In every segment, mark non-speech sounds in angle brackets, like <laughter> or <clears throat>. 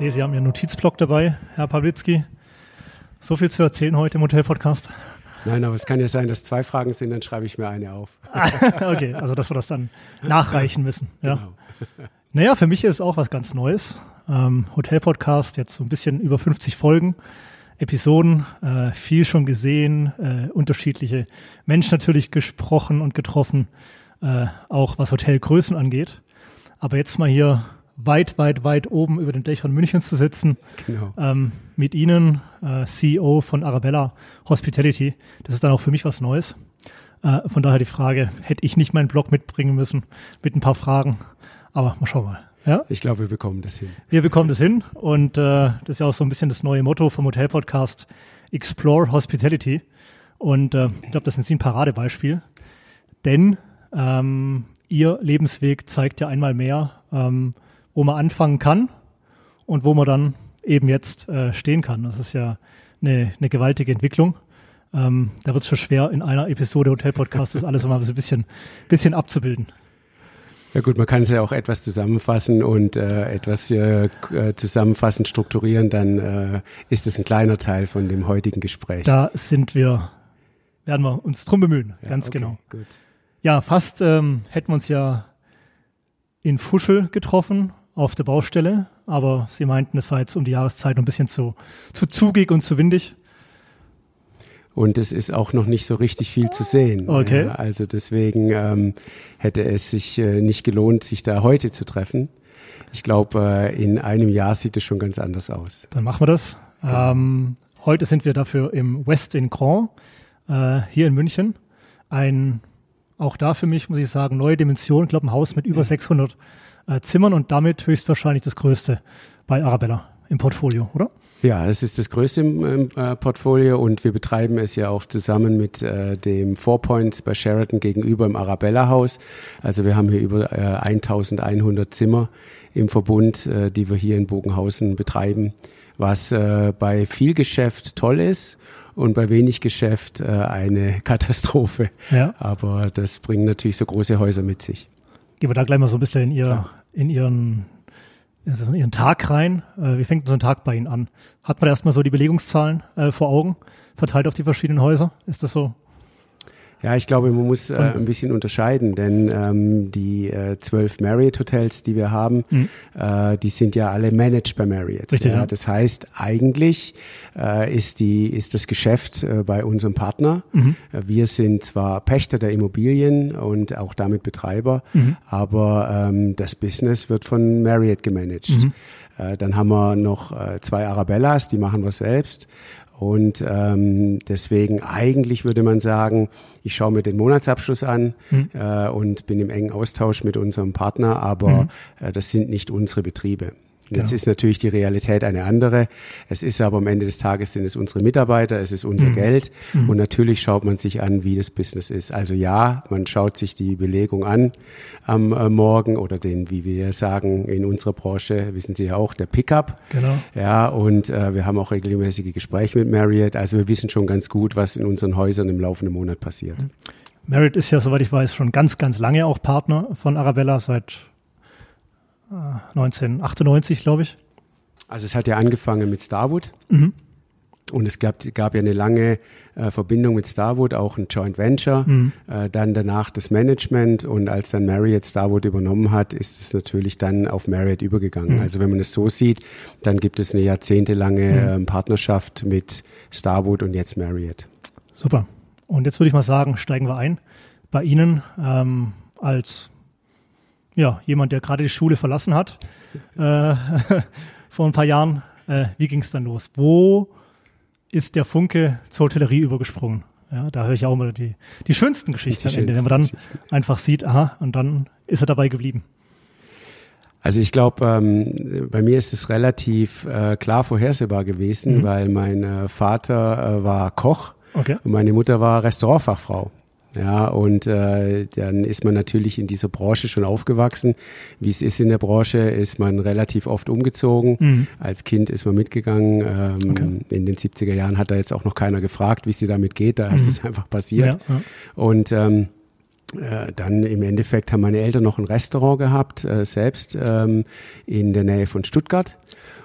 sehe, Sie haben Ihren Notizblock dabei, Herr Pawlitzki. So viel zu erzählen heute im Hotel-Podcast. Nein, aber es kann ja sein, dass zwei Fragen sind, dann schreibe ich mir eine auf. <laughs> okay, also dass wir das dann nachreichen müssen. Ja. Genau. <laughs> Naja, für mich ist es auch was ganz Neues. Ähm, Hotel-Podcast, jetzt so ein bisschen über 50 Folgen, Episoden, äh, viel schon gesehen, äh, unterschiedliche Menschen natürlich gesprochen und getroffen, äh, auch was Hotelgrößen angeht. Aber jetzt mal hier weit, weit, weit oben über den Dächern Münchens zu sitzen. Genau. Ähm, mit Ihnen, äh, CEO von Arabella Hospitality. Das ist dann auch für mich was Neues. Äh, von daher die Frage, hätte ich nicht meinen Blog mitbringen müssen mit ein paar Fragen. Aber mal schauen mal. Ja? Ich glaube, wir bekommen das hin. Wir bekommen das hin. Und äh, das ist ja auch so ein bisschen das neue Motto vom Hotel-Podcast Explore Hospitality. Und äh, ich glaube, das ist ein Paradebeispiel. Denn ähm, Ihr Lebensweg zeigt ja einmal mehr, ähm, wo man anfangen kann und wo man dann eben jetzt äh, stehen kann. Das ist ja eine, eine gewaltige Entwicklung. Ähm, da wird es schon schwer, in einer Episode Hotel Podcast das alles mal so ein bisschen, bisschen abzubilden. Ja gut, man kann es ja auch etwas zusammenfassen und äh, etwas äh, zusammenfassend strukturieren, dann äh, ist es ein kleiner Teil von dem heutigen Gespräch. Da sind wir, werden wir uns drum bemühen, ja, ganz okay, genau. Gut. Ja, fast ähm, hätten wir uns ja in Fuschel getroffen auf der Baustelle, aber sie meinten, es sei jetzt um die Jahreszeit noch ein bisschen zu, zu zugig und zu windig. Und es ist auch noch nicht so richtig viel zu sehen. Okay. Ja, also deswegen ähm, hätte es sich äh, nicht gelohnt, sich da heute zu treffen. Ich glaube, äh, in einem Jahr sieht es schon ganz anders aus. Dann machen wir das. Ja. Ähm, heute sind wir dafür im West in Grand, äh, hier in München. Ein, auch da für mich, muss ich sagen, neue Dimension. Ich glaube, ein Haus mit über 600 äh, Zimmern und damit höchstwahrscheinlich das größte bei Arabella im Portfolio, oder? Ja, das ist das größte im, äh, Portfolio und wir betreiben es ja auch zusammen mit äh, dem Four Points bei Sheraton gegenüber im Arabella Haus. Also wir haben hier über äh, 1100 Zimmer im Verbund, äh, die wir hier in Bogenhausen betreiben, was äh, bei viel Geschäft toll ist und bei wenig Geschäft äh, eine <laughs> Katastrophe. Ja. Aber das bringen natürlich so große Häuser mit sich. Gehen wir da gleich mal so ein bisschen in, ihr, in Ihren also in Ihren Tag rein. Äh, wie fängt so ein Tag bei Ihnen an? Hat man erstmal so die Belegungszahlen äh, vor Augen, verteilt auf die verschiedenen Häuser? Ist das so? Ja, ich glaube, man muss äh, ein bisschen unterscheiden, denn ähm, die äh, zwölf Marriott Hotels, die wir haben, mhm. äh, die sind ja alle managed bei Marriott. Richtig, ja. ja. Das heißt, eigentlich äh, ist die ist das Geschäft äh, bei unserem Partner. Mhm. Äh, wir sind zwar Pächter der Immobilien und auch damit Betreiber, mhm. aber ähm, das Business wird von Marriott gemanagt. Mhm. Äh, dann haben wir noch äh, zwei Arabellas, die machen wir selbst. Und ähm, deswegen eigentlich würde man sagen, ich schaue mir den Monatsabschluss an mhm. äh, und bin im engen Austausch mit unserem Partner, aber mhm. äh, das sind nicht unsere Betriebe. Jetzt genau. ist natürlich die Realität eine andere. Es ist aber am Ende des Tages sind es unsere Mitarbeiter, es ist unser mhm. Geld mhm. und natürlich schaut man sich an, wie das Business ist. Also ja, man schaut sich die Belegung an am äh, Morgen oder den, wie wir sagen in unserer Branche, wissen Sie ja auch, der Pickup. Genau. Ja, und äh, wir haben auch regelmäßige Gespräche mit Marriott. Also wir wissen schon ganz gut, was in unseren Häusern im laufenden Monat passiert. Mhm. Marriott ist ja, soweit ich weiß, schon ganz, ganz lange auch Partner von Arabella, seit 1998, glaube ich. Also es hat ja angefangen mit Starwood. Mhm. Und es gab, gab ja eine lange äh, Verbindung mit Starwood, auch ein Joint Venture. Mhm. Äh, dann danach das Management und als dann Marriott Starwood übernommen hat, ist es natürlich dann auf Marriott übergegangen. Mhm. Also wenn man es so sieht, dann gibt es eine jahrzehntelange äh, Partnerschaft mit Starwood und jetzt Marriott. Super. Und jetzt würde ich mal sagen, steigen wir ein bei Ihnen ähm, als ja, jemand, der gerade die Schule verlassen hat, äh, <laughs> vor ein paar Jahren. Äh, wie ging es dann los? Wo ist der Funke zur Hotellerie übergesprungen? Ja, da höre ich auch immer die, die schönsten Geschichten die am Ende, wenn man dann einfach sieht, aha, und dann ist er dabei geblieben. Also ich glaube, ähm, bei mir ist es relativ äh, klar vorhersehbar gewesen, mhm. weil mein äh, Vater äh, war Koch okay. und meine Mutter war Restaurantfachfrau. Ja, und äh, dann ist man natürlich in dieser Branche schon aufgewachsen. Wie es ist in der Branche, ist man relativ oft umgezogen. Mhm. Als Kind ist man mitgegangen. Ähm, okay. In den 70er Jahren hat da jetzt auch noch keiner gefragt, wie es dir damit geht. Da mhm. ist es einfach passiert. Ja, ja. Und ähm, äh, dann im Endeffekt haben meine Eltern noch ein Restaurant gehabt, äh, selbst ähm, in der Nähe von Stuttgart.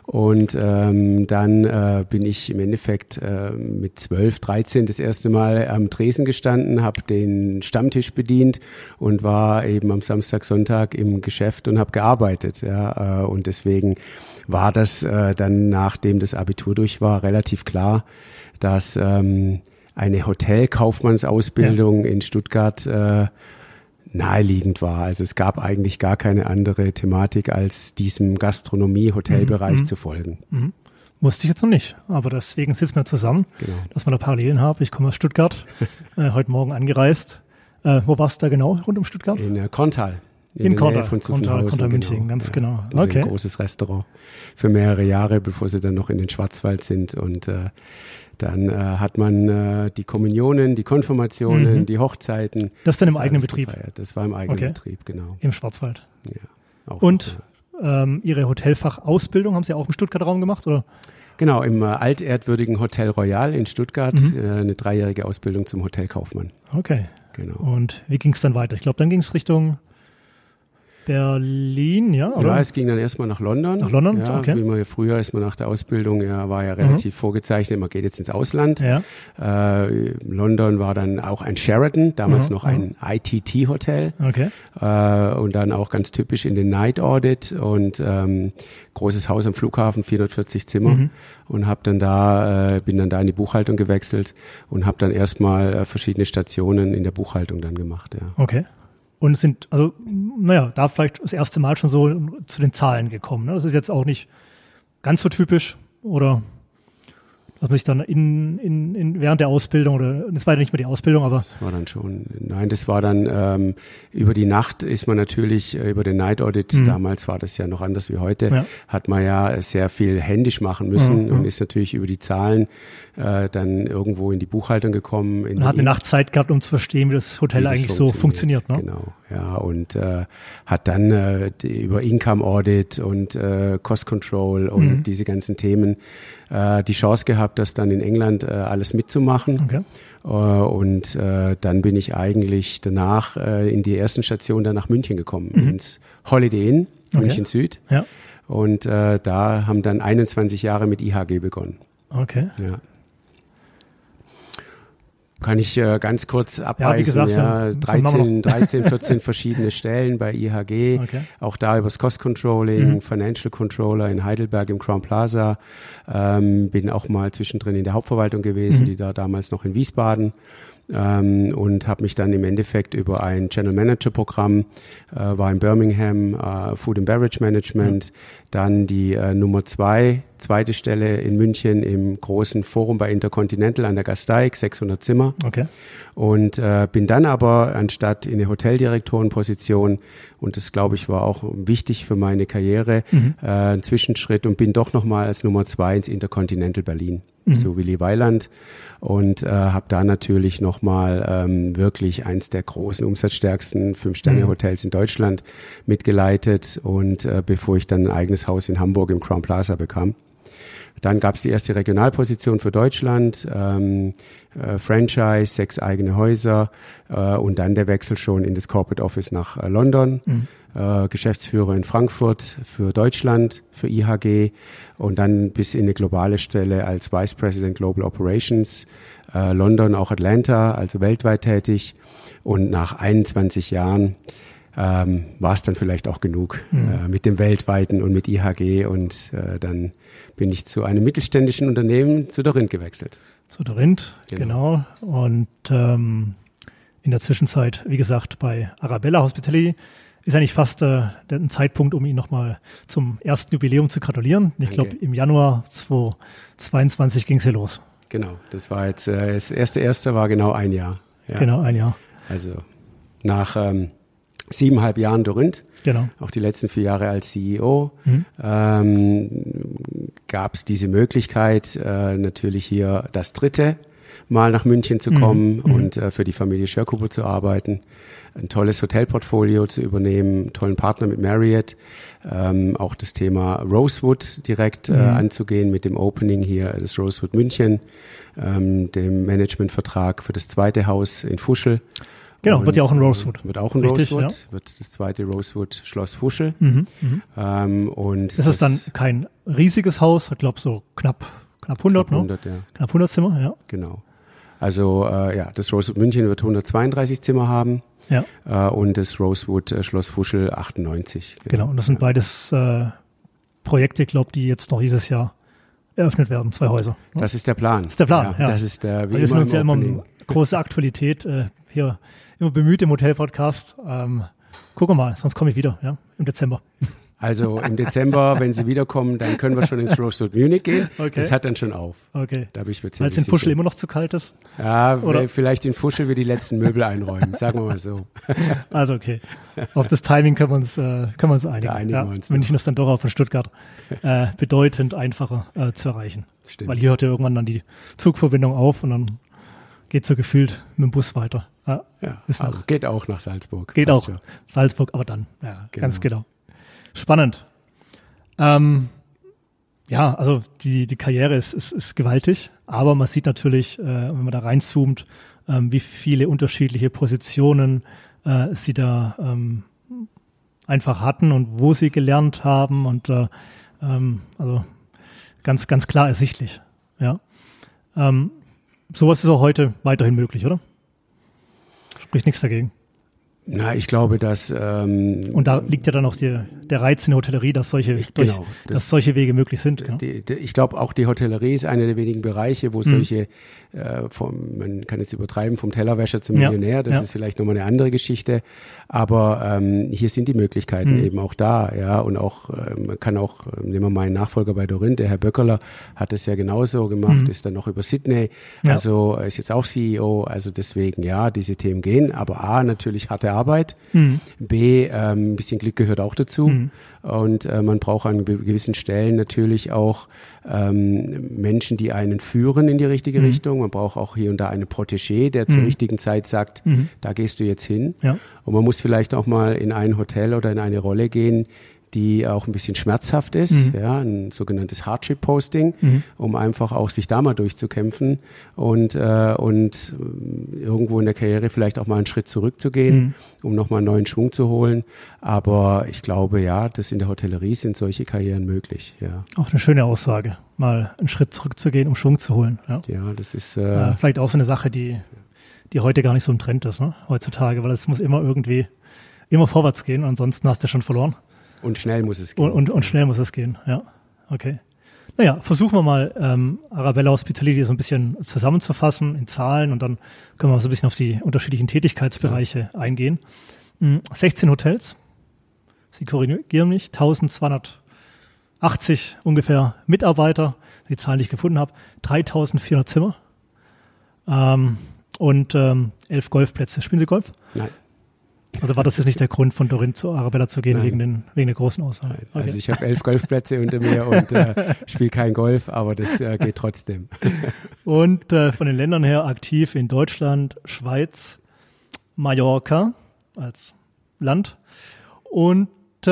Und ähm, dann äh, bin ich im Endeffekt äh, mit 12, 13 das erste Mal am Tresen gestanden, habe den Stammtisch bedient und war eben am Samstag, Sonntag im Geschäft und habe gearbeitet. Ja, äh, und deswegen war das äh, dann, nachdem das Abitur durch war, relativ klar, dass ähm, eine Hotelkaufmannsausbildung ja. in Stuttgart äh, naheliegend war. Also es gab eigentlich gar keine andere Thematik, als diesem Gastronomie-Hotelbereich mhm. zu folgen. Mhm. Wusste ich jetzt noch nicht, aber deswegen sitzen wir zusammen, genau. dass wir da Parallelen haben. Ich komme aus Stuttgart, <laughs> äh, heute Morgen angereist. Äh, wo warst du da genau rund um Stuttgart? In äh, Korntal. In, in Korntal, von Korntal, Korntal München, genau. ganz ja, genau. okay. ein großes Restaurant für mehrere Jahre, bevor sie dann noch in den Schwarzwald sind und äh, dann äh, hat man äh, die Kommunionen, die Konfirmationen, mhm. die Hochzeiten. Das ist dann im eigenen Betrieb? Gefeiert. Das war im eigenen okay. Betrieb, genau. Im Schwarzwald? Ja. Und ähm, Ihre Hotelfachausbildung haben Sie auch im Stuttgarter Raum gemacht, oder? Genau, im äh, altehrwürdigen Hotel Royal in Stuttgart, mhm. äh, eine dreijährige Ausbildung zum Hotelkaufmann. Okay. Genau. Und wie ging es dann weiter? Ich glaube, dann ging es Richtung Berlin, ja? Oder? Ja, es ging dann erstmal nach London. Nach London, ja, okay. Wie man ja früher ist man nach der Ausbildung, ja, war ja relativ mhm. vorgezeichnet, man geht jetzt ins Ausland. Ja. Äh, London war dann auch ein Sheraton, damals mhm. noch ein ITT-Hotel. Okay. Äh, und dann auch ganz typisch in den Night Audit und ähm, großes Haus am Flughafen, 440 Zimmer. Mhm. Und habe dann da, äh, bin dann da in die Buchhaltung gewechselt und habe dann erstmal äh, verschiedene Stationen in der Buchhaltung dann gemacht. Ja. Okay. Und sind, also, naja, da vielleicht das erste Mal schon so zu den Zahlen gekommen. Ne? Das ist jetzt auch nicht ganz so typisch oder dass man sich dann in, in, in während der Ausbildung oder das war ja nicht mehr die Ausbildung, aber das war dann schon nein, das war dann ähm, über die Nacht ist man natürlich äh, über den Night Audit. Mhm. Damals war das ja noch anders wie heute. Ja. Hat man ja sehr viel händisch machen müssen mhm. und ist natürlich über die Zahlen äh, dann irgendwo in die Buchhaltung gekommen. man hat eine Nachtzeit gehabt, um zu verstehen, wie das Hotel wie eigentlich das so funktioniert. Ne? Genau, ja und äh, hat dann äh, die, über Income Audit und äh, Cost Control und mhm. diese ganzen Themen äh, die Chance gehabt, das dann in England äh, alles mitzumachen. Okay. Äh, und äh, dann bin ich eigentlich danach äh, in die ersten Stationen dann nach München gekommen, mhm. ins Holiday Inn, München okay. Süd. Ja. Und äh, da haben dann 21 Jahre mit IHG begonnen. Okay. Ja. Kann ich äh, ganz kurz abreißen. Ja, ja, 13, 13, 14 verschiedene Stellen bei IHG. Okay. Auch da übers Cost Controlling, mhm. Financial Controller in Heidelberg im Crown Plaza. Ähm, bin auch mal zwischendrin in der Hauptverwaltung gewesen, mhm. die da damals noch in Wiesbaden ähm, und habe mich dann im Endeffekt über ein Channel Manager Programm, äh, war in Birmingham, äh, Food and Beverage Management, mhm. dann die äh, Nummer zwei, zweite Stelle in München im großen Forum bei Intercontinental an der Gasteig, 600 Zimmer. Okay. Und äh, bin dann aber anstatt in eine Hoteldirektorenposition, und das glaube ich war auch wichtig für meine Karriere, mhm. äh, ein Zwischenschritt und bin doch nochmal als Nummer zwei ins Intercontinental Berlin mhm. zu Willy Weiland und äh, habe da natürlich nochmal ähm, wirklich eins der großen, umsatzstärksten Fünf-Sterne-Hotels in Deutschland mitgeleitet und äh, bevor ich dann ein eigenes Haus in Hamburg im Crown Plaza bekam. Dann gab es die erste Regionalposition für Deutschland, ähm, äh, Franchise, sechs eigene Häuser äh, und dann der Wechsel schon in das Corporate Office nach äh, London. Mhm. Äh, Geschäftsführer in Frankfurt für Deutschland, für IHG und dann bis in eine globale Stelle als Vice President Global Operations, äh, London, auch Atlanta, also weltweit tätig. Und nach 21 Jahren ähm, war es dann vielleicht auch genug mhm. äh, mit dem weltweiten und mit IHG und äh, dann bin ich zu einem mittelständischen Unternehmen zu Dorint gewechselt. Zu Dorint, genau. genau. Und ähm, in der Zwischenzeit, wie gesagt, bei Arabella Hospitality ist eigentlich fast äh, ein Zeitpunkt, um ihn nochmal zum ersten Jubiläum zu gratulieren. Ich glaube, im Januar 2022 ging es hier los. Genau, das war jetzt, äh, das erste erste war genau ein Jahr. Ja. Genau, ein Jahr. Also nach ähm, siebeneinhalb Jahren Dorint, genau. auch die letzten vier Jahre als CEO, mhm. ähm, gab es diese Möglichkeit, äh, natürlich hier das dritte Mal nach München zu kommen mhm. und äh, für die Familie Schörkubo zu arbeiten, ein tolles Hotelportfolio zu übernehmen, einen tollen Partner mit Marriott, ähm, auch das Thema Rosewood direkt äh, mhm. anzugehen mit dem Opening hier des Rosewood München, ähm, dem Managementvertrag für das zweite Haus in Fuschel Genau, und wird ja auch ein Rosewood. Wird auch ein Richtig, Rosewood, ja. wird das zweite Rosewood Schloss Fuschel. Mhm, mhm. ähm, und das, das ist dann kein riesiges Haus, hat glaube so knapp knapp 100, knapp 100 ne? ja. Knapp 100 Zimmer, ja. Genau. Also äh, ja, das Rosewood München wird 132 Zimmer haben. Ja. Äh, und das Rosewood äh, Schloss Fuschel 98. Genau, genau und das sind ja. beides äh, Projekte, glaube die jetzt noch dieses Jahr eröffnet werden, zwei Häuser. Ne? Das ist der Plan. Das ist der Plan, ja. Das ist der, wie Wir sind uns ja immer große Aktualität äh, hier immer bemüht im Hotel-Podcast. Ähm, gucken wir mal, sonst komme ich wieder, ja, im Dezember. Also im Dezember, wenn Sie wiederkommen, dann können wir schon ins Rosewood Munich gehen. Okay. Das hat dann schon auf. Okay. Da ich Weil es in Fuschel immer noch zu kalt ist? Ja, Oder? vielleicht in Fuschel wir die letzten Möbel einräumen, sagen wir mal so. <laughs> Also okay. Auf das Timing können wir uns, äh, können wir uns einigen. Da einigen ja, wir uns München ist dann doch auch von Stuttgart äh, bedeutend einfacher äh, zu erreichen. Stimmt. Weil hier hört ja irgendwann dann die Zugverbindung auf und dann geht so gefühlt mit dem Bus weiter. Ja, ja nach, geht auch nach Salzburg. Geht auch. Ja. Salzburg, aber dann, ja, genau. ganz genau. Spannend. Ähm, ja, also die, die Karriere ist, ist, ist gewaltig, aber man sieht natürlich, äh, wenn man da reinzoomt, ähm, wie viele unterschiedliche Positionen äh, sie da ähm, einfach hatten und wo sie gelernt haben und äh, ähm, also ganz, ganz klar ersichtlich. Ja. Ähm, sowas ist auch heute weiterhin möglich, oder? Spricht nichts dagegen. Na, ich glaube, dass ähm, und da liegt ja dann auch die, der Reiz in der Hotellerie, dass solche ich, durch, genau, das, dass solche Wege möglich sind. Ja. Die, die, ich glaube, auch die Hotellerie ist einer der wenigen Bereiche, wo mhm. solche äh, vom, man kann jetzt übertreiben vom Tellerwäscher zum Millionär, das ja. ist vielleicht nochmal eine andere Geschichte, aber ähm, hier sind die Möglichkeiten mhm. eben auch da, ja und auch äh, man kann auch äh, nehmen wir mal einen Nachfolger bei Dorin, der Herr Böckerler hat es ja genauso gemacht, mhm. ist dann noch über Sydney, also ist jetzt auch CEO, also deswegen ja, diese Themen gehen, aber a natürlich harte Arbeit. Mhm. B, ähm, ein bisschen Glück gehört auch dazu. Mhm. Und äh, man braucht an gewissen Stellen natürlich auch ähm, Menschen, die einen führen in die richtige mhm. Richtung. Man braucht auch hier und da einen Protégé, der zur mhm. richtigen Zeit sagt, mhm. da gehst du jetzt hin. Ja. Und man muss vielleicht auch mal in ein Hotel oder in eine Rolle gehen, die auch ein bisschen schmerzhaft ist, mhm. ja, ein sogenanntes Hardship-Posting, mhm. um einfach auch sich da mal durchzukämpfen und, äh, und äh, irgendwo in der Karriere vielleicht auch mal einen Schritt zurückzugehen, mhm. um nochmal einen neuen Schwung zu holen. Aber ich glaube, ja, das in der Hotellerie sind solche Karrieren möglich, ja. Auch eine schöne Aussage, mal einen Schritt zurückzugehen, um Schwung zu holen. Ja, ja das ist äh, äh, vielleicht auch so eine Sache, die, die heute gar nicht so im Trend ist, ne? heutzutage, weil es muss immer irgendwie immer vorwärts gehen, ansonsten hast du schon verloren. Und schnell muss es gehen. Und, und, und schnell muss es gehen, ja. Okay. Naja, versuchen wir mal, ähm, Arabella Hospitality so ein bisschen zusammenzufassen in Zahlen und dann können wir so ein bisschen auf die unterschiedlichen Tätigkeitsbereiche ja. eingehen. 16 hm, Hotels, Sie korrigieren mich, 1280 ungefähr Mitarbeiter, die Zahlen, die ich gefunden habe, 3400 Zimmer ähm, und ähm, elf Golfplätze. Spielen Sie Golf? Nein. Also war das jetzt nicht der Grund, von Dorin zu Arabella zu gehen, wegen, den, wegen der großen Auswahl? Okay. Also ich habe elf Golfplätze unter mir und äh, <laughs> spiele kein Golf, aber das äh, geht trotzdem. und äh, von den Ländern her aktiv in Deutschland, Schweiz, Mallorca als Land und äh,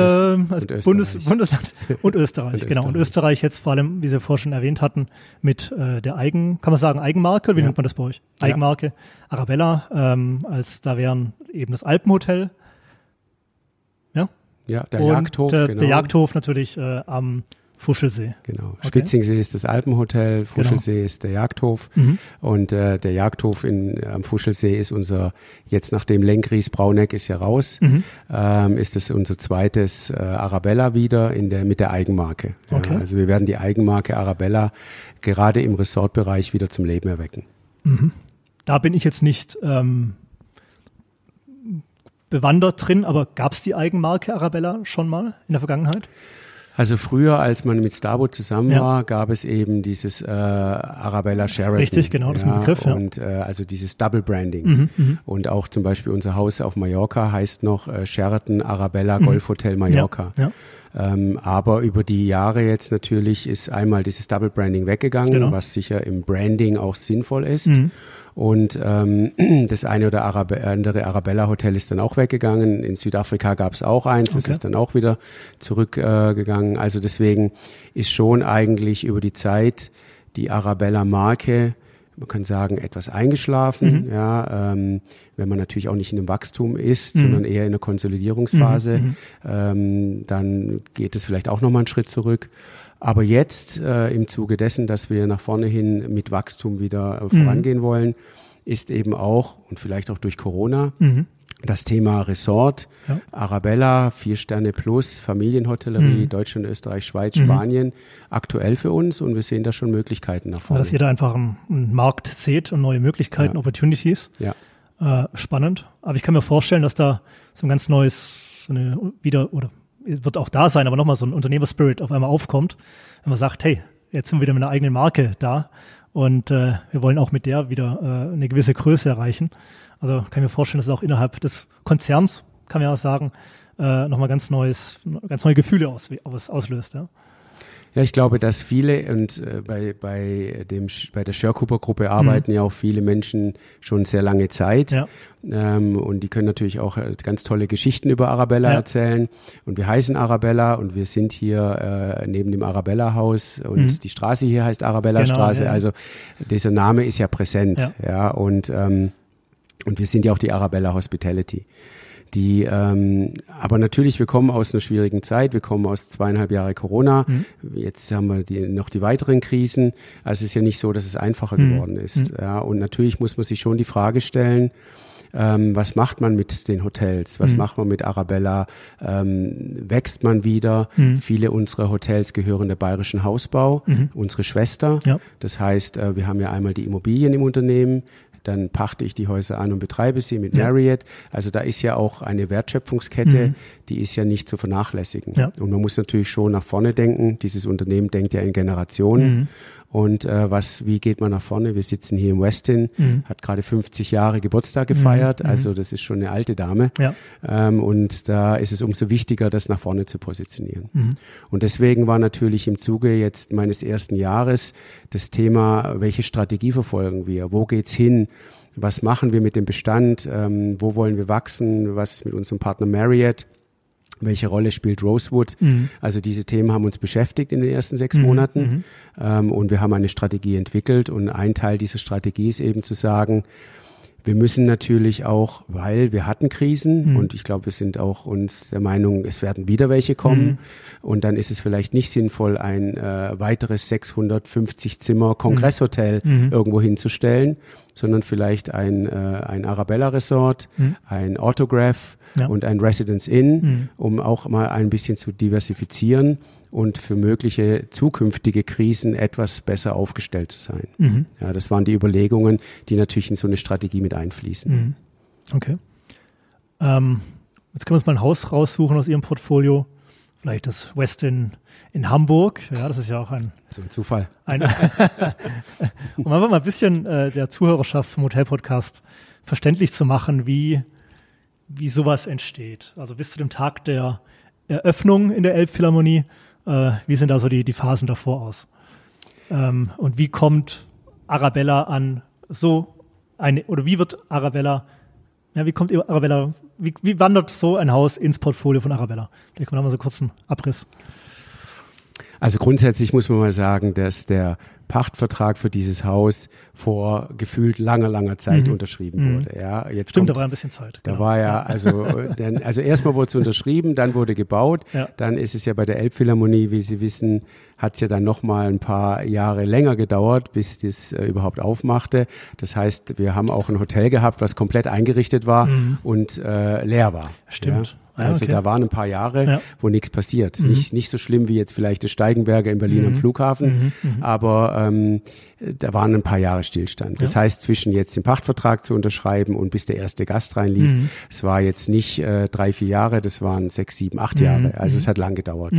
als und Bundes, Bundesland und Österreich, <laughs> und genau. Österreich. Und Österreich jetzt vor allem, wie Sie vorhin schon erwähnt hatten, mit äh, der Eigen, kann man sagen, Eigenmarke, wie ja. nennt man das bei euch? Eigenmarke, ja. Arabella, ähm, als da wären eben das Alpenhotel, ja? Ja, der und, Jagdhof, äh, genau. Der Jagdhof natürlich äh, am Fuschelsee. Genau. Okay. Spitzingsee ist das Alpenhotel, Fuschelsee genau. ist der Jagdhof. Mhm. Und äh, der Jagdhof in, am Fuschelsee ist unser, jetzt nachdem Lenkries Brauneck ist ja raus, mhm. ähm, ist es unser zweites äh, Arabella wieder in der, mit der Eigenmarke. Ja, okay. Also wir werden die Eigenmarke Arabella gerade im Resortbereich wieder zum Leben erwecken. Mhm. Da bin ich jetzt nicht ähm, bewandert drin, aber gab es die Eigenmarke Arabella schon mal in der Vergangenheit? Also früher, als man mit Starboard zusammen ja. war, gab es eben dieses äh, Arabella Sheraton. Richtig, genau, das ja, ist ein Begriff. Ja. Und äh, also dieses Double Branding. Mhm, mhm, und auch zum Beispiel unser Haus auf Mallorca heißt noch äh, Sheraton Arabella mhm. Golf Hotel Mallorca. Ja, ähm, aber über die Jahre jetzt natürlich ist einmal dieses Double Branding weggegangen, genau. was sicher im Branding auch sinnvoll ist. Mhm. Und ähm, <clears throat> das eine oder Arabe, andere Arabella Hotel ist dann auch weggegangen. In Südafrika gab es auch eins, okay. es ist dann auch wieder zurückgegangen. Äh, also deswegen ist schon eigentlich über die Zeit die Arabella Marke man kann sagen, etwas eingeschlafen, mhm. ja, ähm, wenn man natürlich auch nicht in einem Wachstum ist, mhm. sondern eher in einer Konsolidierungsphase, mhm. mhm. ähm, dann geht es vielleicht auch nochmal einen Schritt zurück. Aber jetzt äh, im Zuge dessen, dass wir nach vorne hin mit Wachstum wieder äh, vorangehen wollen, ist eben auch, und vielleicht auch durch Corona, mhm das Thema Resort, ja. Arabella, vier Sterne plus, Familienhotellerie, mhm. Deutschland, Österreich, Schweiz, mhm. Spanien, aktuell für uns und wir sehen da schon Möglichkeiten nach vorne. Dass jeder einfach einen, einen Markt sieht und neue Möglichkeiten, ja. Opportunities. Ja. Äh, spannend. Aber ich kann mir vorstellen, dass da so ein ganz neues, so eine wieder, oder wird auch da sein, aber nochmal so ein Unternehmerspirit auf einmal aufkommt, wenn man sagt, hey, jetzt sind wir wieder mit einer eigenen Marke da und äh, wir wollen auch mit der wieder äh, eine gewisse Größe erreichen. Also kann ich mir vorstellen, dass es auch innerhalb des Konzerns, kann man ja auch sagen, äh, nochmal ganz neues, ganz neue Gefühle aus, aus, auslöst. Ja. Ja, ich glaube, dass viele und äh, bei, bei, dem, bei der Schörkuper-Gruppe arbeiten mhm. ja auch viele Menschen schon sehr lange Zeit. Ja. Ähm, und die können natürlich auch äh, ganz tolle Geschichten über Arabella ja. erzählen. Und wir heißen Arabella und wir sind hier äh, neben dem Arabella-Haus und mhm. die Straße hier heißt Arabella-Straße. Genau, ja. Also dieser Name ist ja präsent. Ja, ja und ähm, und wir sind ja auch die Arabella Hospitality. Die, ähm, aber natürlich, wir kommen aus einer schwierigen Zeit. Wir kommen aus zweieinhalb Jahre Corona. Mhm. Jetzt haben wir die, noch die weiteren Krisen. Also es ist ja nicht so, dass es einfacher mhm. geworden ist. Mhm. Ja, und natürlich muss man sich schon die Frage stellen, ähm, was macht man mit den Hotels? Was mhm. macht man mit Arabella? Ähm, wächst man wieder? Mhm. Viele unserer Hotels gehören der Bayerischen Hausbau, mhm. unsere Schwester. Ja. Das heißt, äh, wir haben ja einmal die Immobilien im Unternehmen, dann pachte ich die Häuser an und betreibe sie mit ja. Marriott. Also da ist ja auch eine Wertschöpfungskette, mhm. die ist ja nicht zu vernachlässigen. Ja. Und man muss natürlich schon nach vorne denken. Dieses Unternehmen denkt ja in Generationen. Mhm. Und äh, was, wie geht man nach vorne? Wir sitzen hier im Westin, mhm. hat gerade 50 Jahre Geburtstag gefeiert, mhm. also das ist schon eine alte Dame. Ja. Ähm, und da ist es umso wichtiger, das nach vorne zu positionieren. Mhm. Und deswegen war natürlich im Zuge jetzt meines ersten Jahres das Thema, welche Strategie verfolgen wir? Wo geht's hin? Was machen wir mit dem Bestand? Ähm, wo wollen wir wachsen? Was ist mit unserem Partner Marriott? Welche Rolle spielt Rosewood? Mhm. Also diese Themen haben uns beschäftigt in den ersten sechs mhm. Monaten mhm. ähm, und wir haben eine Strategie entwickelt und ein Teil dieser Strategie ist eben zu sagen, wir müssen natürlich auch, weil wir hatten Krisen mhm. und ich glaube, wir sind auch uns der Meinung, es werden wieder welche kommen mhm. und dann ist es vielleicht nicht sinnvoll, ein äh, weiteres 650 Zimmer Kongresshotel mhm. irgendwo hinzustellen, sondern vielleicht ein, äh, ein Arabella Resort, mhm. ein Autograph ja. und ein Residence Inn, mhm. um auch mal ein bisschen zu diversifizieren und für mögliche zukünftige Krisen etwas besser aufgestellt zu sein. Mhm. Ja, das waren die Überlegungen, die natürlich in so eine Strategie mit einfließen. Mhm. Okay. Ähm, jetzt können wir uns mal ein Haus raussuchen aus Ihrem Portfolio. Vielleicht das Westin in Hamburg. Ja, das ist ja auch ein. So ein Zufall. Ein <laughs> um einfach mal ein bisschen äh, der Zuhörerschaft vom Hotel-Podcast verständlich zu machen, wie wie sowas entsteht. Also bis zu dem Tag der Eröffnung in der Elbphilharmonie, äh, wie sind da so die, die Phasen davor aus? Ähm, und wie kommt Arabella an so eine, oder wie wird Arabella, ja, wie kommt Arabella, wie, wie wandert so ein Haus ins Portfolio von Arabella? Vielleicht kommen wir mal so kurz einen Abriss. Also grundsätzlich muss man mal sagen, dass der Pachtvertrag für dieses Haus vor gefühlt langer, langer Zeit mhm. unterschrieben mhm. wurde. Ja, jetzt Stimmt, kommt, da war ein bisschen Zeit. Da genau. war ja, also, denn, also erstmal wurde es unterschrieben, dann wurde gebaut, ja. dann ist es ja bei der Elbphilharmonie, wie Sie wissen, hat es ja dann nochmal ein paar Jahre länger gedauert, bis das äh, überhaupt aufmachte. Das heißt, wir haben auch ein Hotel gehabt, was komplett eingerichtet war mhm. und äh, leer war. Stimmt. Ja. Ah, also okay. da waren ein paar Jahre, ja. wo nichts passiert. Mhm. Nicht, nicht so schlimm wie jetzt vielleicht das Steigenberger in Berlin mhm. am Flughafen, mhm. mhm. aber ähm, da waren ein paar Jahre Stillstand. Das ja. heißt, zwischen jetzt den Pachtvertrag zu unterschreiben und bis der erste Gast reinlief, mhm. es war jetzt nicht äh, drei, vier Jahre, das waren sechs, sieben, acht mhm. Jahre. Also es hat lang gedauert.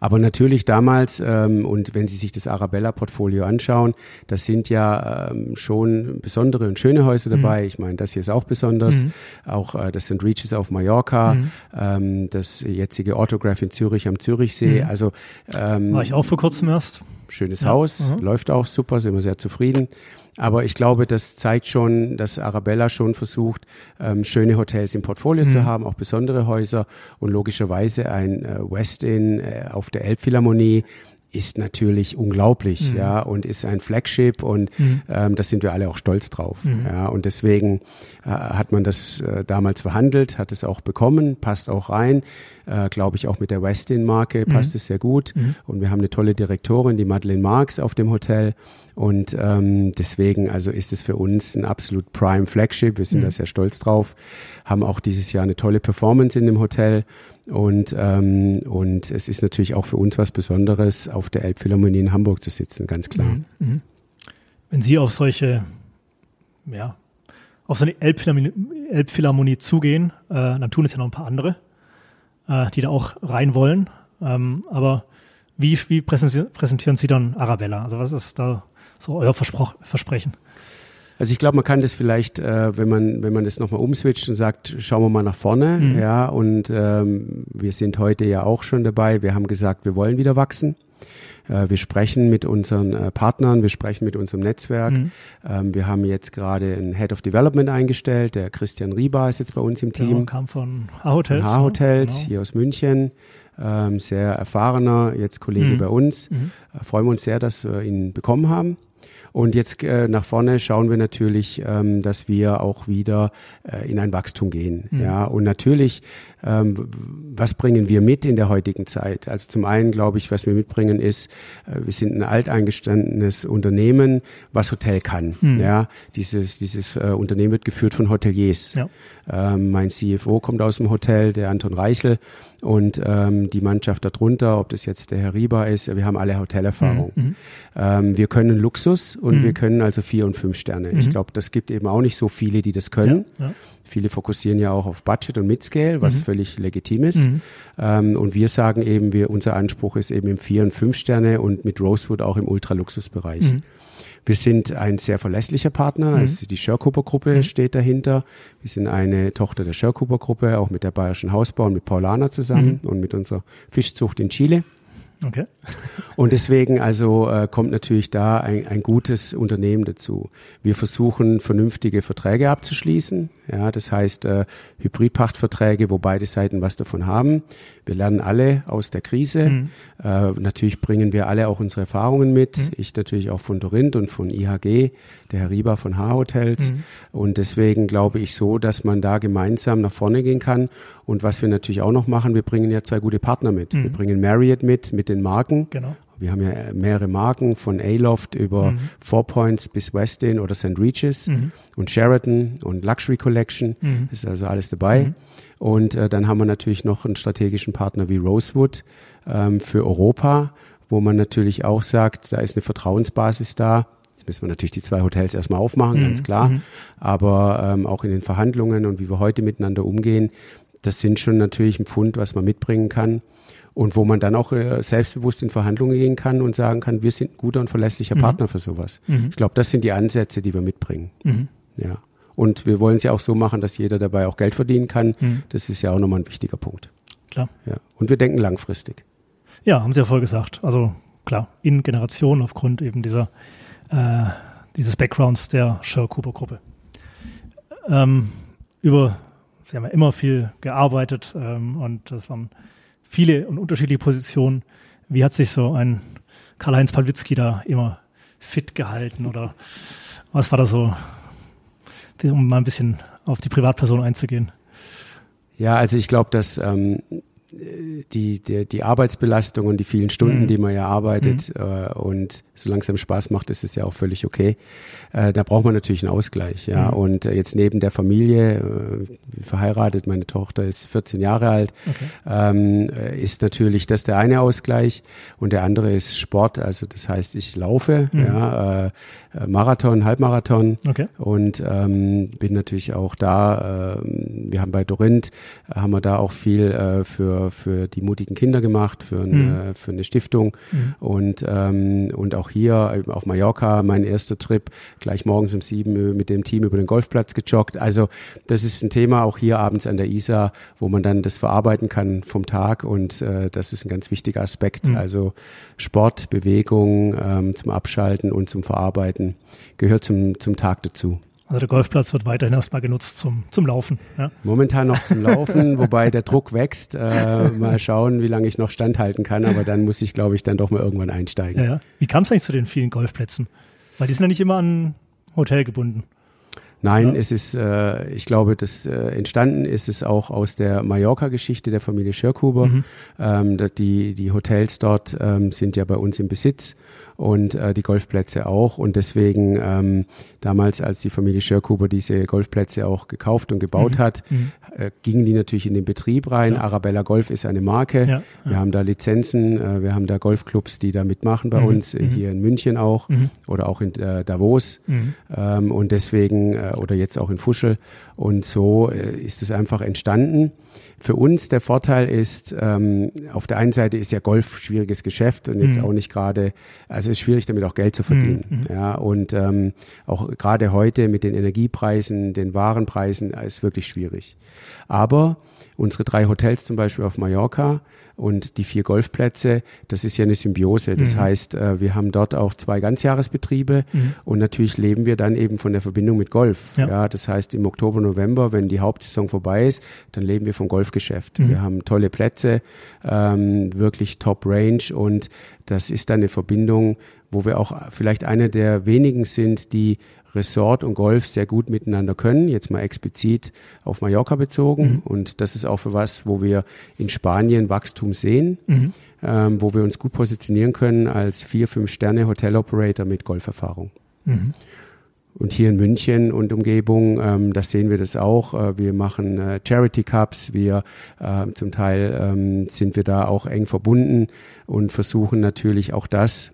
Aber natürlich damals, ähm, und wenn Sie sich das Arabella-Portfolio anschauen, das sind ja ähm, schon besondere und schöne Häuser mhm. dabei. Mhm. Ich meine, das hier ist auch besonders. Mhm. Auch äh, das St. Regis auf Mallorca, mhm. ähm, das jetzige Autograph in Zürich am Zürichsee. Mhm. Also ähm, War ich auch vor kurzem erst. Schönes ja. Haus, mhm. läuft auch super, sind wir sehr zufrieden. Aber ich glaube, das zeigt schon, dass Arabella schon versucht, ähm, schöne Hotels im Portfolio mhm. zu haben, auch besondere Häuser und logischerweise ein äh, West Inn äh, auf der Elbphilharmonie ist natürlich unglaublich, mhm. ja, und ist ein Flagship und mhm. ähm, das sind wir alle auch stolz drauf, mhm. ja, und deswegen äh, hat man das äh, damals verhandelt, hat es auch bekommen, passt auch rein, äh, glaube ich auch mit der Westin-Marke mhm. passt es sehr gut mhm. und wir haben eine tolle Direktorin, die Madeleine Marx auf dem Hotel und ähm, deswegen also ist es für uns ein absolut Prime Flagship, wir sind da sehr stolz drauf, haben auch dieses Jahr eine tolle Performance in dem Hotel und, ähm, und es ist natürlich auch für uns was Besonderes, auf der Elbphilharmonie in Hamburg zu sitzen, ganz klar. Mhm. mhm. Wenn Sie auf solche, ja, auf so eine Elbphilharmonie, Elbphilharmonie zugehen, äh, dann tun es ja noch ein paar andere, äh, die da auch rein wollen. Ähm, aber wie, wie präsentieren Sie dann Arabella? Also was ist da so euer Verspro Versprechen? Also ich glaube, man kann das vielleicht, äh, wenn man wenn man das nochmal umswitcht und sagt, schauen wir mal nach vorne, mhm. ja. Und ähm, wir sind heute ja auch schon dabei. Wir haben gesagt, wir wollen wieder wachsen. Äh, wir sprechen mit unseren äh, Partnern, wir sprechen mit unserem Netzwerk. Mhm. Ähm, wir haben jetzt gerade einen Head of Development eingestellt. Der Christian Riba ist jetzt bei uns im Team. Genau, kam von H-Hotels. H-Hotels, genau. hier aus München. Ähm, sehr erfahrener, jetzt Kollege mhm. bei uns. Mhm. Äh, freuen wir uns sehr, dass wir ihn bekommen haben. Und jetzt äh, nach vorne schauen wir natürlich, ähm, dass wir auch wieder äh, in ein Wachstum gehen. Mhm. Ja, und natürlich, was bringen wir mit in der heutigen Zeit? Also zum einen glaube ich, was wir mitbringen ist, äh, wir sind ein alteingestandenes Unternehmen, was Hotel kann. Mhm. Ja, dieses dieses äh, Unternehmen wird geführt von Hoteliers. Ja. Ähm, mein CFO kommt aus dem Hotel, der Anton Reichel und ähm, die Mannschaft darunter, ob das jetzt der Herr Rieber ist, wir haben alle Hotelerfahrung. Mhm. mhm. Ähm, wir können Luxus und mhm. wir können also vier und fünf Sterne. Mhm. Ich glaube, das gibt eben auch nicht so viele, die das können. Ja, ja. Viele fokussieren ja auch auf Budget und Midscale, was mhm. völlig legitim ist. Mhm. Ähm, und wir sagen eben, wir, unser Anspruch ist eben im vier und fünf Sterne und mit Rosewood auch im Ultraluxusbereich. Mhm. Wir sind ein sehr verlässlicher Partner. Mhm. Die Schörkuper-Gruppe mhm. steht dahinter. Wir sind eine Tochter der Schörkuper-Gruppe, auch mit der Bayerischen Hausbau und mit Paulana zusammen mhm. und mit unserer Fischzucht in Chile. Okay. Und deswegen also äh, kommt natürlich da ein, ein gutes Unternehmen dazu. Wir versuchen vernünftige Verträge abzuschließen. Ja, das heißt äh, Hybridpachtverträge, wo beide Seiten was davon haben. Wir lernen alle aus der Krise. Mhm. Äh, natürlich bringen wir alle auch unsere Erfahrungen mit. Mhm. Ich natürlich auch von Dorinth und von IHG, der Herr Rieber von H-Hotels. Mhm. Und deswegen glaube ich so, dass man da gemeinsam nach vorne gehen kann. Und was wir natürlich auch noch machen, wir bringen ja zwei gute Partner mit. Wir mhm. bringen Marriott mit, mit den Marken. Genau. Wir haben ja mehrere Marken von Aloft über mhm. Four Points bis Westin oder St. Regis mhm. und Sheraton und Luxury Collection. Mhm. ist also alles dabei. Mhm. Und äh, dann haben wir natürlich noch einen strategischen Partner wie Rosewood ähm, für Europa, wo man natürlich auch sagt, da ist eine Vertrauensbasis da. Jetzt müssen wir natürlich die zwei Hotels erstmal aufmachen, ganz mhm. klar. Mhm. Aber ähm, auch in den Verhandlungen und wie wir heute miteinander umgehen, das sind schon natürlich ein Pfund, was man mitbringen kann und wo man dann auch äh, selbstbewusst in Verhandlungen gehen kann und sagen kann, wir sind ein guter und verlässlicher mhm. Partner für sowas. Mhm. Ich glaube, das sind die Ansätze, die wir mitbringen. Mhm. Ja. Und wir wollen es ja auch so machen, dass jeder dabei auch Geld verdienen kann. Mhm. Das ist ja auch nochmal ein wichtiger Punkt. Klar. Ja. Und wir denken langfristig. Ja, haben Sie ja voll gesagt. Also klar, in Generationen aufgrund eben dieser äh, dieses Backgrounds der Sher Cooper Gruppe. Ähm, über, Sie haben ja immer viel gearbeitet ähm, und das waren viele und unterschiedliche Positionen. Wie hat sich so ein Karl-Heinz Palwitzki da immer fit gehalten oder was war da so, um mal ein bisschen auf die Privatperson einzugehen? Ja, also ich glaube, dass ähm, die, die, die Arbeitsbelastung und die vielen Stunden, mhm. die man ja arbeitet mhm. äh, und solange es einem Spaß macht, ist es ja auch völlig okay. Äh, da braucht man natürlich einen Ausgleich, ja. Mhm. Und äh, jetzt neben der Familie, äh, verheiratet, meine Tochter ist 14 Jahre alt, okay. ähm, äh, ist natürlich das der eine Ausgleich und der andere ist Sport. Also das heißt, ich laufe, mhm. ja, äh, äh, Marathon, Halbmarathon okay. und ähm, bin natürlich auch da. Äh, wir haben bei Dorinth haben wir da auch viel äh, für für die mutigen Kinder gemacht, für, ein, mhm. äh, für eine Stiftung mhm. und ähm, und auch hier auf Mallorca mein erster Trip gleich morgens um sieben mit dem Team über den Golfplatz gejoggt. Also das ist ein Thema auch hier abends an der Isar, wo man dann das verarbeiten kann vom Tag und äh, das ist ein ganz wichtiger Aspekt. Mhm. Also Sport, Bewegung ähm, zum Abschalten und zum Verarbeiten gehört zum, zum Tag dazu. Also der Golfplatz wird weiterhin erstmal genutzt zum, zum Laufen. Ja? Momentan noch zum Laufen, <laughs> wobei der Druck wächst. Äh, mal schauen, wie lange ich noch standhalten kann, aber dann muss ich, glaube ich, dann doch mal irgendwann einsteigen. Ja, ja. Wie kam es eigentlich zu den vielen Golfplätzen? Weil die sind ja nicht immer an Hotel gebunden. Nein, ja. es ist, äh, ich glaube, das äh, entstanden ist es auch aus der Mallorca-Geschichte der Familie Schirkuber. Mhm. Ähm, die, die Hotels dort ähm, sind ja bei uns im Besitz und äh, die Golfplätze auch. Und deswegen ähm, damals, als die Familie Schirkuber diese Golfplätze auch gekauft und gebaut mhm. hat, mhm. Äh, gingen die natürlich in den Betrieb rein. Ja. Arabella Golf ist eine Marke. Ja. Wir haben da Lizenzen, äh, wir haben da Golfclubs, die da mitmachen bei mhm. uns, äh, mhm. hier in München auch mhm. oder auch in äh, Davos. Ähm, und deswegen, äh, oder jetzt auch in Fuschel. Und so äh, ist es einfach entstanden. Für uns der Vorteil ist, ähm, auf der einen Seite ist ja Golf schwieriges Geschäft und jetzt mhm. auch nicht gerade, also es ist schwierig damit auch Geld zu verdienen. Mhm. mhm. Ja, und ähm, auch gerade heute mit den Energiepreisen, den Warenpreisen ist wirklich schwierig. Aber unsere drei Hotels zum Beispiel auf Mallorca, und die vier Golfplätze, das ist ja eine Symbiose. Das mhm. heißt, äh, wir haben dort auch zwei Ganzjahresbetriebe mhm. und natürlich leben wir dann eben von der Verbindung mit Golf. Ja. ja. das heißt, im Oktober, November, wenn die Hauptsaison vorbei ist, dann leben wir vom Golfgeschäft. Mhm. Wir haben tolle Plätze, ähm, wirklich Top Range und das ist dann eine Verbindung, wo wir auch vielleicht eine der wenigen sind, die Resort und Golf sehr gut miteinander können. Jetzt mal explizit auf Mallorca bezogen. Mhm. Und das ist auch für was, wo wir in Spanien Wachstum sehen, mhm. ähm, wo wir uns gut positionieren können als vier, fünf Sterne Hotel-Operator mit Golferfahrung. Mhm. Und hier in München und Umgebung, ähm, das sehen wir das auch. Äh, wir machen äh, Charity Cups. Wir äh, zum Teil ähm, sind wir da auch eng verbunden und versuchen natürlich auch das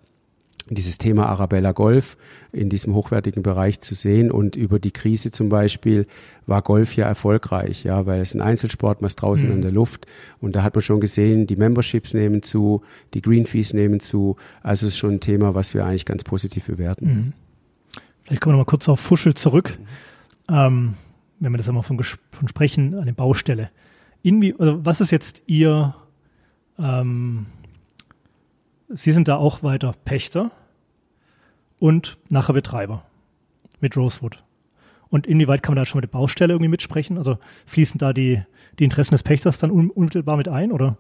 dieses Thema Arabella Golf in diesem hochwertigen Bereich zu sehen. Und über die Krise zum Beispiel war Golf ja erfolgreich, ja, weil es ein Einzelsport, man ist draußen mhm. in der Luft. Und da hat man schon gesehen, die Memberships nehmen zu, die Green Fees nehmen zu. Also es ist schon ein Thema, was wir eigentlich ganz positiv bewerten. Mhm. Vielleicht kommen wir noch mal kurz auf Fuschel zurück. Ähm, wenn wir das einmal von, von sprechen, eine Baustelle. Inwie, also was ist jetzt Ihr, ähm, Sie sind da auch weiter Pächter und nachher Betreiber mit Rosewood. Und inwieweit kann man da schon mit der Baustelle irgendwie mitsprechen? Also fließen da die, die Interessen des Pächters dann unmittelbar mit ein, oder?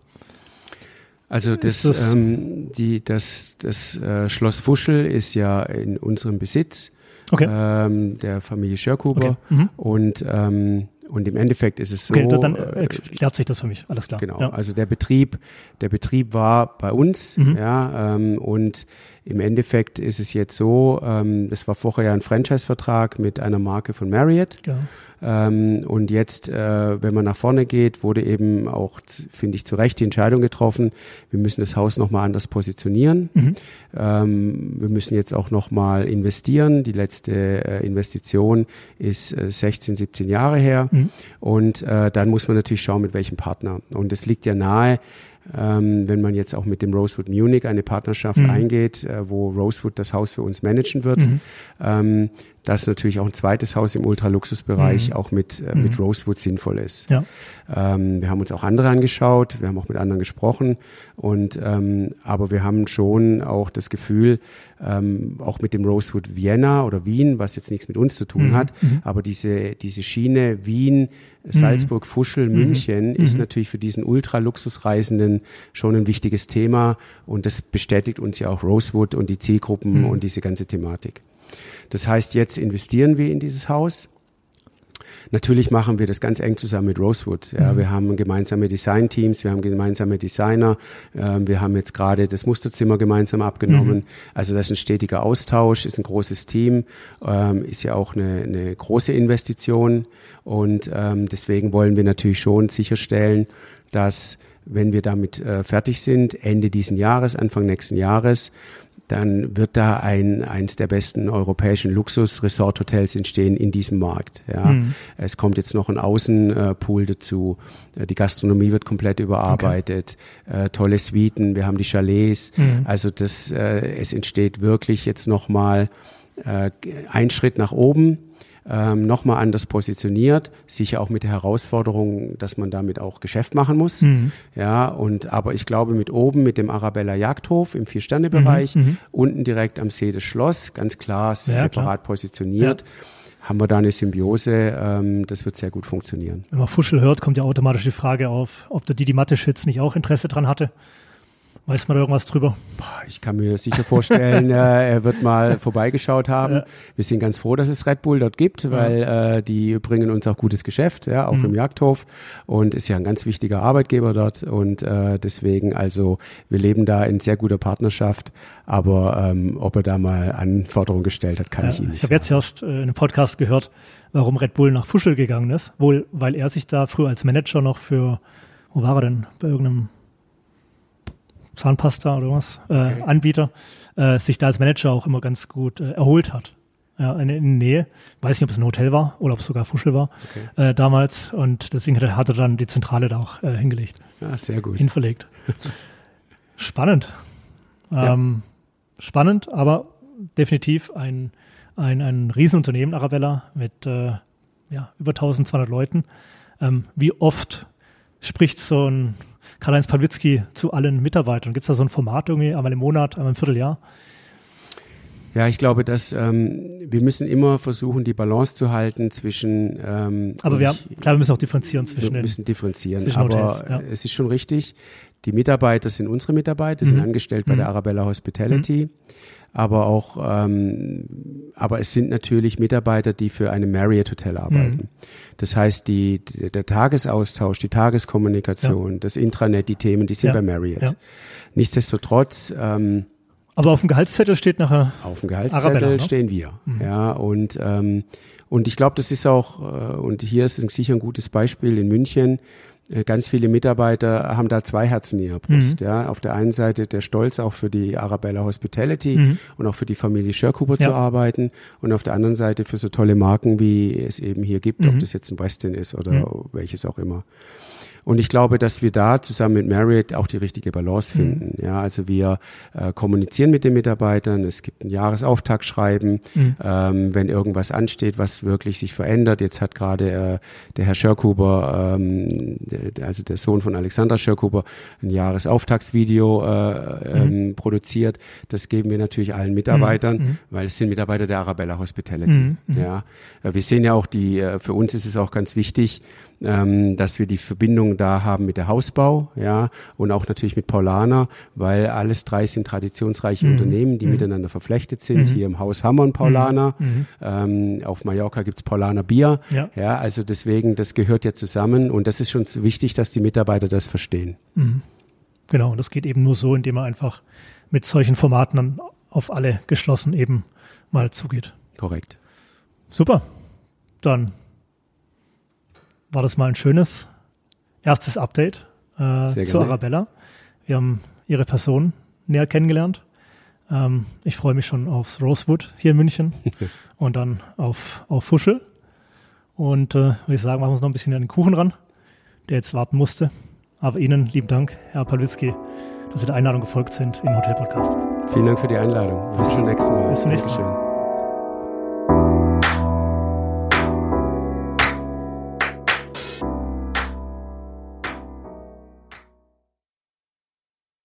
Also das, das, ähm, die, das, das äh, Schloss Fuschel ist ja in unserem Besitz okay. ähm, der Familie Schörkuber. Okay. Mhm. Und ähm, und im Endeffekt ist es so. Okay, dann äh, erklärt sich das für mich, alles klar. Genau. Ja. Also der Betrieb, der Betrieb war bei uns, mhm. ja, ähm, und im Endeffekt ist es jetzt so, ähm, das war vorher ja ein Franchise-Vertrag mit einer Marke von Marriott. Ja. Ähm, und jetzt, äh, wenn man nach vorne geht, wurde eben auch, finde ich, zu Recht die Entscheidung getroffen, wir müssen das Haus nochmal anders positionieren. Mhm. Ähm, wir müssen jetzt auch nochmal investieren. Die letzte äh, Investition ist äh, 16, 17 Jahre her. Mhm. Und äh, dann muss man natürlich schauen, mit welchem Partner. Und es liegt ja nahe, ähm, wenn man jetzt auch mit dem Rosewood Munich eine Partnerschaft mhm. eingeht, äh, wo Rosewood das Haus für uns managen wird, mhm. ähm, dass natürlich auch ein zweites Haus im Ultraluxusbereich mhm. auch mit, äh, mit mhm. Rosewood sinnvoll ist. Ja. Ähm, wir haben uns auch andere angeschaut, wir haben auch mit anderen gesprochen und ähm, aber wir haben schon auch das Gefühl, ähm, auch mit dem Rosewood Vienna oder Wien, was jetzt nichts mit uns zu tun mhm. hat, mhm. aber diese, diese Schiene Wien, mhm. Salzburg, Fuschel, mhm. München ist natürlich für diesen Ultraluxusreisenden schon ein wichtiges Thema und das bestätigt uns ja auch Rosewood und die Zielgruppen und diese ganze Thematik. Das heißt, jetzt investieren wir in dieses Haus. Natürlich machen wir das ganz eng zusammen mit Rosewood. Ja, mhm. Wir haben gemeinsame Designteams, wir haben gemeinsame Designer, ähm, wir haben jetzt gerade das Musterzimmer gemeinsam abgenommen. Mhm. Also das ist ein stetiger Austausch, ist ein großes Team, ähm, ist ja auch eine, eine große Investition und ähm, deswegen wollen wir natürlich schon sicherstellen, dass wenn wir damit äh, fertig sind, Ende diesen Jahres, Anfang nächsten Jahres, dann wird da ein, eins der besten europäischen Luxus-Resort-Hotels entstehen in diesem Markt. Ja. Mhm. Es kommt jetzt noch ein Außenpool dazu. Äh, die Gastronomie wird komplett überarbeitet. Okay. Äh, tolle Suiten. Wir haben die Chalets. Mhm. Also das, äh, es entsteht wirklich jetzt nochmal äh, ein Schritt nach oben ähm, nochmal anders positioniert, sicher auch mit der Herausforderung, dass man damit auch Geschäft machen muss. Mhm. Ja, und aber ich glaube mit oben, mit dem Arabella Jagdhof im Vier-Sterne-Bereich, mhm, mhm. unten direkt am See des Schloss, ganz klar, ja, separat klar. positioniert. Ja haben wir da eine Symbiose. Ähm, das wird sehr gut funktionieren. Wenn man Fuschel hört, kommt ja automatisch die Frage auf, ob der Didi Matteschitz nicht auch Interesse dran hatte. Weiß man da irgendwas drüber? Ich kann mir sicher vorstellen, <laughs> äh, er wird mal vorbeigeschaut haben. Ja. Wir sind ganz froh, dass es Red Bull dort gibt, weil ja. äh, die bringen uns auch gutes Geschäft, ja, auch mhm. im Jagdhof und ist ja ein ganz wichtiger Arbeitgeber dort und äh, deswegen, also wir leben da in sehr guter Partnerschaft, aber ähm, ob er da mal Anforderungen gestellt hat, kann ja, ich Ihnen nicht Ich habe jetzt erst äh, in einem Podcast gehört, warum Red Bull nach Fuschel gegangen ist, wohl weil er sich da früher als Manager noch für, wo war er denn, bei irgendeinem Zahnpasta oder was, äh, okay. Anbieter, äh, sich da als Manager auch immer ganz gut äh, erholt hat. Ja, in, in der Nähe. Weiß nicht, ob es ein Hotel war oder ob es sogar Fuschel war okay. äh, damals. Und deswegen hat er dann die Zentrale da auch äh, hingelegt. Ja, sehr gut. Hinverlegt. <laughs> spannend. Ähm, ja. Spannend, aber definitiv ein, ein, ein Riesenunternehmen, Arabella, mit äh, ja, über 1200 Leuten. Ähm, wie oft spricht so ein Karl-Heinz Pawlitzki zu allen Mitarbeitern? Gibt es da so ein Format irgendwie, einmal im Monat, einmal im Vierteljahr? Ja, ich glaube, dass ähm, wir müssen immer versuchen, die Balance zu halten zwischen. Ähm, aber wir, ich, klar, wir müssen auch differenzieren zwischen. Wir müssen differenzieren, aber Hotels, ja. es ist schon richtig. Die Mitarbeiter sind unsere Mitarbeiter, mhm. sind angestellt bei mhm. der Arabella Hospitality. Mhm aber auch, ähm, aber es sind natürlich Mitarbeiter, die für eine Marriott Hotel arbeiten. Mhm. Das heißt, die, der Tagesaustausch, die Tageskommunikation, ja. das Intranet, die Themen, die sind ja. bei Marriott. Ja. Nichtsdestotrotz. Ähm, aber auf dem Gehaltszettel steht nachher. Auf dem Gehaltszettel Arabella, ne? stehen wir. Mhm. Ja, und, ähm, und ich glaube, das ist auch, äh, und hier ist sicher ein gutes Beispiel in München ganz viele Mitarbeiter haben da zwei Herzen in ihrer Brust. Mhm. Ja. Auf der einen Seite der Stolz auch für die Arabella Hospitality mhm. und auch für die Familie Scherkuber ja. zu arbeiten und auf der anderen Seite für so tolle Marken, wie es eben hier gibt, mhm. ob das jetzt ein Westin ist oder mhm. welches auch immer. Und ich glaube, dass wir da zusammen mit Marriott auch die richtige Balance mhm. finden. Mhm. Ja, also wir äh, kommunizieren mit den Mitarbeitern. Es gibt ein Jahresauftaktschreiben, mhm. ähm, wenn irgendwas ansteht, was wirklich sich verändert. Jetzt hat gerade äh, der Herr Schörkuber, ähm, also der Sohn von Alexandra Schörkuber, ein Jahresauftaktsvideo äh, mhm. ähm, produziert. Das geben wir natürlich allen Mitarbeitern, mhm. weil es sind Mitarbeiter der Arabella Hospitality. Ja, äh, wir sehen ja auch die. Äh, für uns ist es auch ganz wichtig, ähm, dass wir die Verbindung da haben mit der Hausbau, ja, und auch natürlich mit Paulaner, weil alles drei sind traditionsreiche mhm. Unternehmen, die mhm. miteinander verflechtet sind. Mhm. Hier im Haus haben wir einen Paulaner, mhm. Mhm. ähm, auf Mallorca gibt's Paulaner Bier, ja. ja, also deswegen, das gehört ja zusammen und das ist schon so wichtig, dass die Mitarbeiter das verstehen. Mhm. Genau, und das geht eben nur so, indem man einfach mit solchen Formaten dann auf alle geschlossen eben mal zugeht. Korrekt. Super. Dann war das mal ein schönes erstes Update äh, zu Arabella. Wir haben ihre Person näher kennengelernt. Ähm, ich freue mich schon aufs Rosewood hier in München <laughs> und dann auf, auf Fuschel. Und äh, würde ich sagen, machen wir uns noch ein bisschen an den Kuchen ran, der jetzt warten musste. Aber Ihnen lieben Dank, Herr Pawlitzki, dass Sie der Einladung gefolgt sind im Hotel Podcast. Vielen Dank für die Einladung. Bis zum nächsten Mal. Bis zum nächsten Mal. Dankeschön.